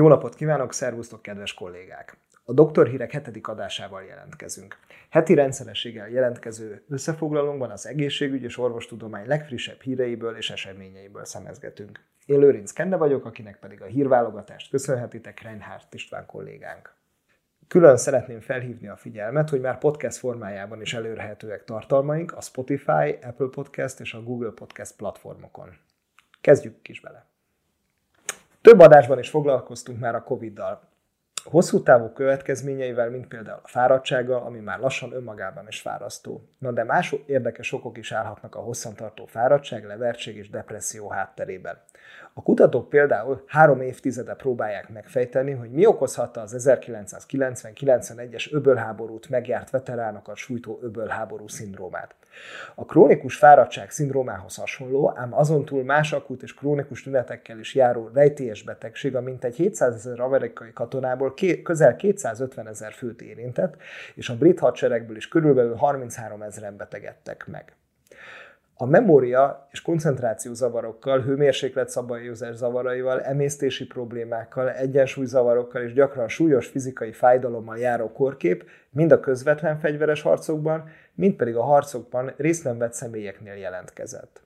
Jó napot kívánok, szervusztok, kedves kollégák! A Doktor Hírek hetedik adásával jelentkezünk. Heti rendszerességgel jelentkező összefoglalónkban az egészségügy és orvostudomány legfrissebb híreiből és eseményeiből szemezgetünk. Én Lőrinc Kende vagyok, akinek pedig a hírválogatást köszönhetitek Reinhardt István kollégánk. Külön szeretném felhívni a figyelmet, hogy már podcast formájában is elérhetőek tartalmaink a Spotify, Apple Podcast és a Google Podcast platformokon. Kezdjük is bele! Több adásban is foglalkoztunk már a Covid-dal. Hosszú távú következményeivel, mint például a fáradtsága, ami már lassan önmagában is fárasztó. Na de más érdekes okok is állhatnak a hosszantartó fáradtság, levertség és depresszió hátterében. A kutatók például három évtizede próbálják megfejteni, hogy mi okozhatta az 1990-91-es öbölháborút megjárt veteránokat sújtó öbölháború szindrómát. A krónikus fáradtság szindrómához hasonló, ám azon túl más akut és krónikus tünetekkel is járó rejtélyes betegség, a mintegy 700 ezer amerikai katonából ké- közel 250 ezer főt érintett, és a brit hadseregből is körülbelül 33 ezeren betegedtek meg. A memória és koncentráció zavarokkal, hőmérséklet szabályozás zavaraival, emésztési problémákkal, egyensúlyzavarokkal és gyakran súlyos fizikai fájdalommal járó korkép mind a közvetlen fegyveres harcokban, mind pedig a harcokban részt nem vett személyeknél jelentkezett.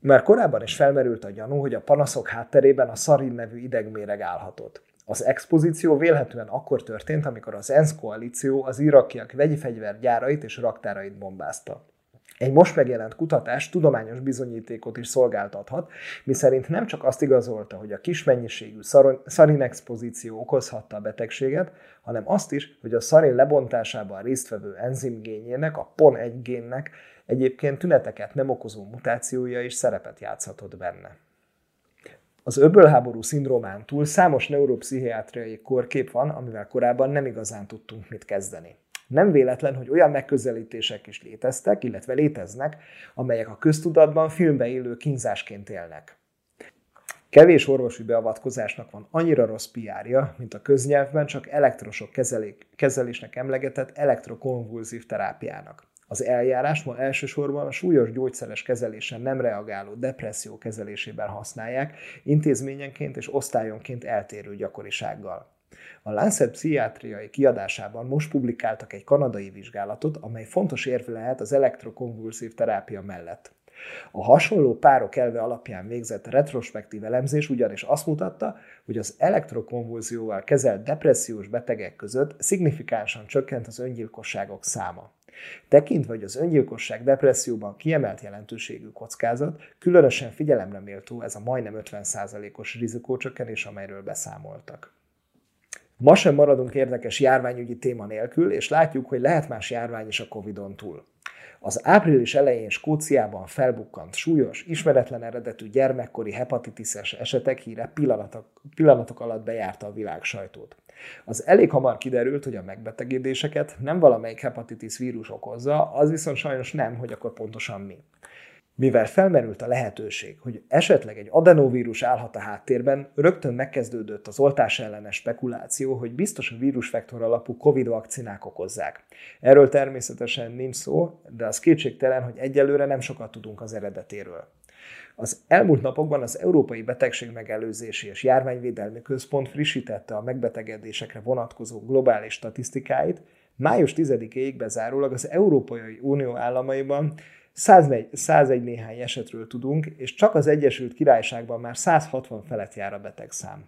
Már korábban is felmerült a gyanú, hogy a panaszok hátterében a szarin nevű idegméreg állhatott. Az expozíció vélhetően akkor történt, amikor az ENSZ koalíció az irakiak vegyi fegyvergyárait és raktárait bombázta. Egy most megjelent kutatás tudományos bizonyítékot is szolgáltathat, miszerint nem csak azt igazolta, hogy a kis mennyiségű szarin expozíció okozhatta a betegséget, hanem azt is, hogy a szarin lebontásában résztvevő enzimgényének, a PON1 génnek egyébként tüneteket nem okozó mutációja is szerepet játszhatott benne. Az öbölháború szindrómán túl számos neuropszichiátriai korkép van, amivel korábban nem igazán tudtunk mit kezdeni. Nem véletlen, hogy olyan megközelítések is léteztek, illetve léteznek, amelyek a köztudatban filmbe élő kínzásként élnek. Kevés orvosi beavatkozásnak van annyira rossz piárja, mint a köznyelvben csak elektrosok kezelésnek emlegetett elektrokonvulzív terápiának. Az eljárás ma elsősorban a súlyos gyógyszeres kezelésen nem reagáló depresszió kezelésében használják, intézményenként és osztályonként eltérő gyakorisággal. A Lancet pszichiátriai kiadásában most publikáltak egy kanadai vizsgálatot, amely fontos érve lehet az elektrokonvulszív terápia mellett. A hasonló párok elve alapján végzett retrospektív elemzés ugyanis azt mutatta, hogy az elektrokonvulzióval kezelt depressziós betegek között szignifikánsan csökkent az öngyilkosságok száma. Tekintve, hogy az öngyilkosság depresszióban kiemelt jelentőségű kockázat, különösen figyelemre méltó ez a majdnem 50%-os rizikócsökkenés, amelyről beszámoltak. Ma sem maradunk érdekes járványügyi téma nélkül, és látjuk, hogy lehet más járvány is a Covid-on túl. Az április elején Skóciában felbukkant súlyos, ismeretlen eredetű gyermekkori hepatitises esetek híre pillanatok, pillanatok alatt bejárta a világ sajtót. Az elég hamar kiderült, hogy a megbetegedéseket nem valamelyik hepatitis vírus okozza, az viszont sajnos nem, hogy akkor pontosan mi. Mivel felmerült a lehetőség, hogy esetleg egy adenovírus állhat a háttérben, rögtön megkezdődött az oltás ellenes spekuláció, hogy biztos a vírusvektor alapú COVID vakcinák okozzák. Erről természetesen nincs szó, de az kétségtelen, hogy egyelőre nem sokat tudunk az eredetéről. Az elmúlt napokban az Európai Betegség Megelőzési és Járványvédelmi Központ frissítette a megbetegedésekre vonatkozó globális statisztikáit. Május 10-ig bezárólag az Európai Unió államaiban 101, 101 néhány esetről tudunk, és csak az Egyesült Királyságban már 160 felett jár a betegszám.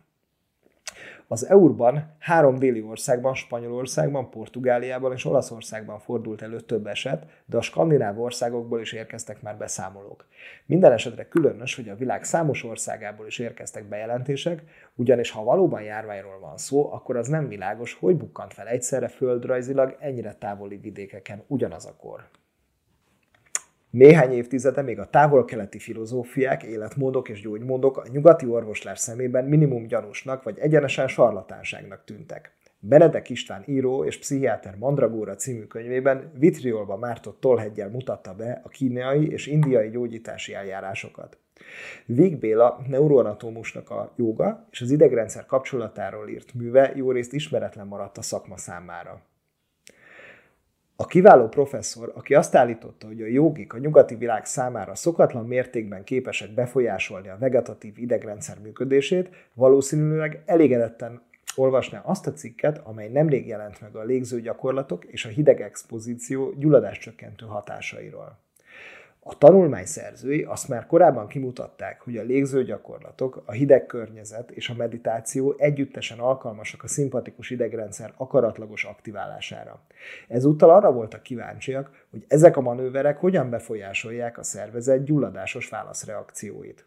Az EU-ban három déli országban, Spanyolországban, Portugáliában és Olaszországban fordult elő több eset, de a skandináv országokból is érkeztek már beszámolók. Minden esetre különös, hogy a világ számos országából is érkeztek bejelentések, ugyanis ha valóban járványról van szó, akkor az nem világos, hogy bukkant fel egyszerre földrajzilag ennyire távoli vidékeken ugyanaz a kor. Néhány évtizede még a távol-keleti filozófiák, életmódok és gyógymódok a nyugati orvoslás szemében minimum gyanúsnak vagy egyenesen sarlatánságnak tűntek. Benedek István író és pszichiáter Mandragóra című könyvében vitriolba mártott tollheggyel mutatta be a kínai és indiai gyógyítási eljárásokat. Vig Béla neuroanatómusnak a joga és az idegrendszer kapcsolatáról írt műve jó részt ismeretlen maradt a szakma számára. A kiváló professzor, aki azt állította, hogy a jogik a nyugati világ számára szokatlan mértékben képesek befolyásolni a vegetatív idegrendszer működését, valószínűleg elégedetten olvasná azt a cikket, amely nemrég jelent meg a légzőgyakorlatok és a hideg expozíció gyulladáscsökkentő hatásairól. A tanulmány szerzői azt már korábban kimutatták, hogy a légzőgyakorlatok, a hideg környezet és a meditáció együttesen alkalmasak a szimpatikus idegrendszer akaratlagos aktiválására. Ezúttal arra voltak kíváncsiak, hogy ezek a manőverek hogyan befolyásolják a szervezet gyulladásos válaszreakcióit.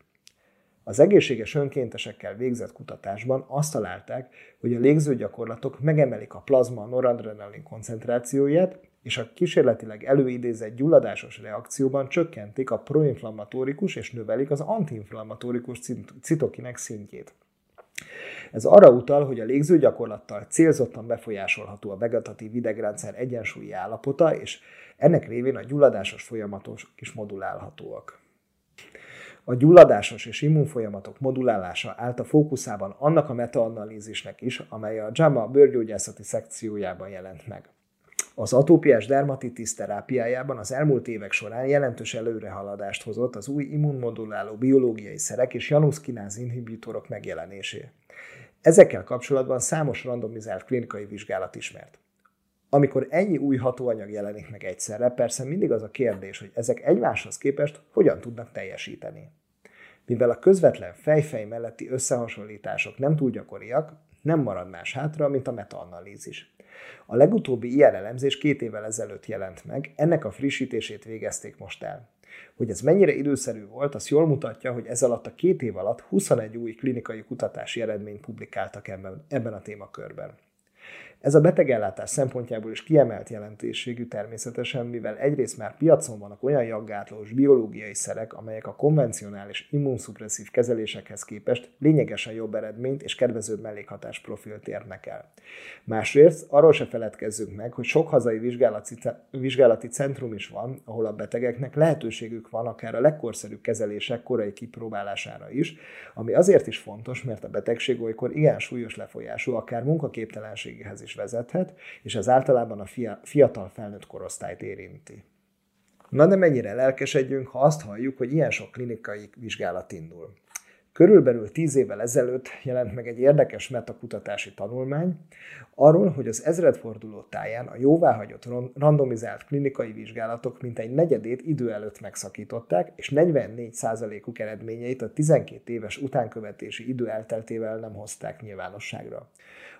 Az egészséges önkéntesekkel végzett kutatásban azt találták, hogy a légzőgyakorlatok megemelik a plazma noradrenalin koncentrációját, és a kísérletileg előidézett gyulladásos reakcióban csökkentik a proinflammatórikus és növelik az antiinflammatórikus citokinek szintjét. Ez arra utal, hogy a légzőgyakorlattal célzottan befolyásolható a vegetatív idegrendszer egyensúlyi állapota, és ennek révén a gyulladásos folyamatok is modulálhatóak. A gyulladásos és immunfolyamatok modulálása állt a fókuszában annak a metaanalízisnek is, amely a JAMA bőrgyógyászati szekciójában jelent meg. Az atópiás dermatitis terápiájában az elmúlt évek során jelentős előrehaladást hozott az új immunmoduláló biológiai szerek és januszkináz inhibitorok megjelenésé. Ezekkel kapcsolatban számos randomizált klinikai vizsgálat ismert. Amikor ennyi új hatóanyag jelenik meg egyszerre, persze mindig az a kérdés, hogy ezek egymáshoz képest hogyan tudnak teljesíteni. Mivel a közvetlen fejfej melletti összehasonlítások nem túl gyakoriak, nem marad más hátra, mint a metaanalízis. A legutóbbi ilyen elemzés két évvel ezelőtt jelent meg, ennek a frissítését végezték most el. Hogy ez mennyire időszerű volt, az jól mutatja, hogy ez alatt a két év alatt 21 új klinikai kutatási eredményt publikáltak ebben, ebben a témakörben. Ez a betegellátás szempontjából is kiemelt jelentőségű természetesen, mivel egyrészt már piacon vannak olyan jaggátlós biológiai szerek, amelyek a konvencionális immunszupresszív kezelésekhez képest lényegesen jobb eredményt és kedvezőbb mellékhatás profilt érnek el. Másrészt arról se feledkezzünk meg, hogy sok hazai vizsgálati, vizsgálati centrum is van, ahol a betegeknek lehetőségük van akár a legkorszerűbb kezelések korai kipróbálására is, ami azért is fontos, mert a betegség olykor igen súlyos lefolyású, akár munkaképtelenséghez is is vezethet, és ez általában a fiatal felnőtt korosztályt érinti. Na de mennyire lelkesedjünk, ha azt halljuk, hogy ilyen sok klinikai vizsgálat indul. Körülbelül tíz évvel ezelőtt jelent meg egy érdekes metakutatási tanulmány arról, hogy az ezredforduló táján a jóváhagyott randomizált klinikai vizsgálatok mintegy negyedét idő előtt megszakították, és 44%-uk eredményeit a 12 éves utánkövetési idő elteltével nem hozták nyilvánosságra.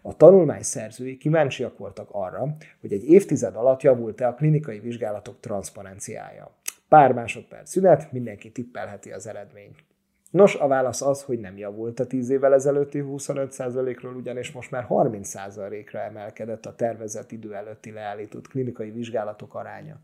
A tanulmány szerzői kíváncsiak voltak arra, hogy egy évtized alatt javult-e a klinikai vizsgálatok transzparenciája. Pár másodperc szünet, mindenki tippelheti az eredményt. Nos, a válasz az, hogy nem javult a 10 évvel ezelőtti 25%-ról, ugyanis most már 30%-ra emelkedett a tervezett idő előtti leállított klinikai vizsgálatok aránya.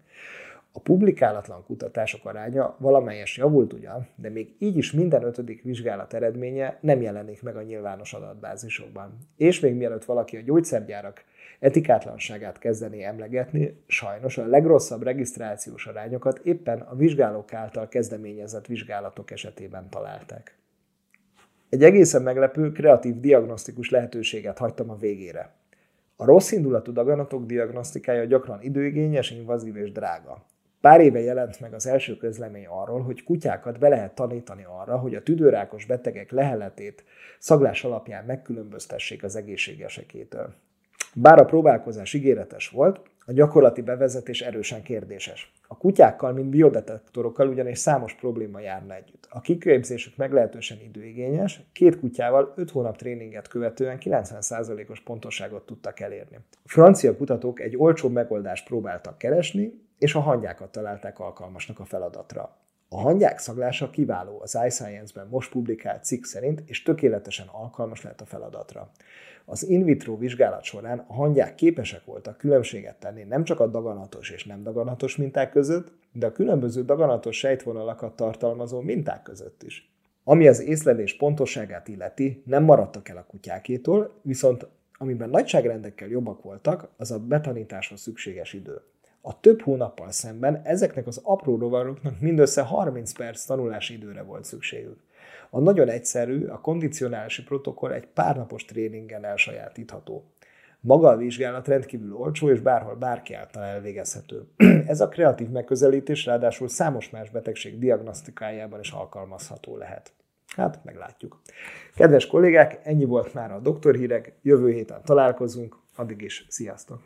A publikálatlan kutatások aránya valamelyes javult ugyan, de még így is minden ötödik vizsgálat eredménye nem jelenik meg a nyilvános adatbázisokban. És még mielőtt valaki a gyógyszergyárak etikátlanságát kezdené emlegetni, sajnos a legrosszabb regisztrációs arányokat éppen a vizsgálók által kezdeményezett vizsgálatok esetében találták. Egy egészen meglepő, kreatív diagnosztikus lehetőséget hagytam a végére. A rossz indulatú daganatok diagnosztikája gyakran időigényes, invazív és drága. Pár éve jelent meg az első közlemény arról, hogy kutyákat be lehet tanítani arra, hogy a tüdőrákos betegek leheletét szaglás alapján megkülönböztessék az egészségesekétől. Bár a próbálkozás ígéretes volt, a gyakorlati bevezetés erősen kérdéses. A kutyákkal, mint biodetektorokkal ugyanis számos probléma járna együtt. A kiképzésük meglehetősen időigényes, két kutyával 5 hónap tréninget követően 90%-os pontoságot tudtak elérni. A francia kutatók egy olcsó megoldást próbáltak keresni, és a hangyákat találták alkalmasnak a feladatra. A hangyák szaglása kiváló az iScience-ben most publikált cikk szerint, és tökéletesen alkalmas lett a feladatra. Az in vitro vizsgálat során a hangyák képesek voltak különbséget tenni nem csak a daganatos és nem daganatos minták között, de a különböző daganatos sejtvonalakat tartalmazó minták között is. Ami az észlelés pontosságát illeti, nem maradtak el a kutyákétól, viszont amiben nagyságrendekkel jobbak voltak, az a betanításhoz szükséges idő. A több hónappal szemben ezeknek az apró rovaroknak mindössze 30 perc tanulási időre volt szükségük. A nagyon egyszerű, a kondicionálási protokoll egy párnapos tréningen elsajátítható. Maga a vizsgálat rendkívül olcsó, és bárhol bárki által elvégezhető. Ez a kreatív megközelítés ráadásul számos más betegség diagnosztikájában is alkalmazható lehet. Hát, meglátjuk. Kedves kollégák, ennyi volt már a doktorhírek, jövő héten találkozunk, addig is sziasztok!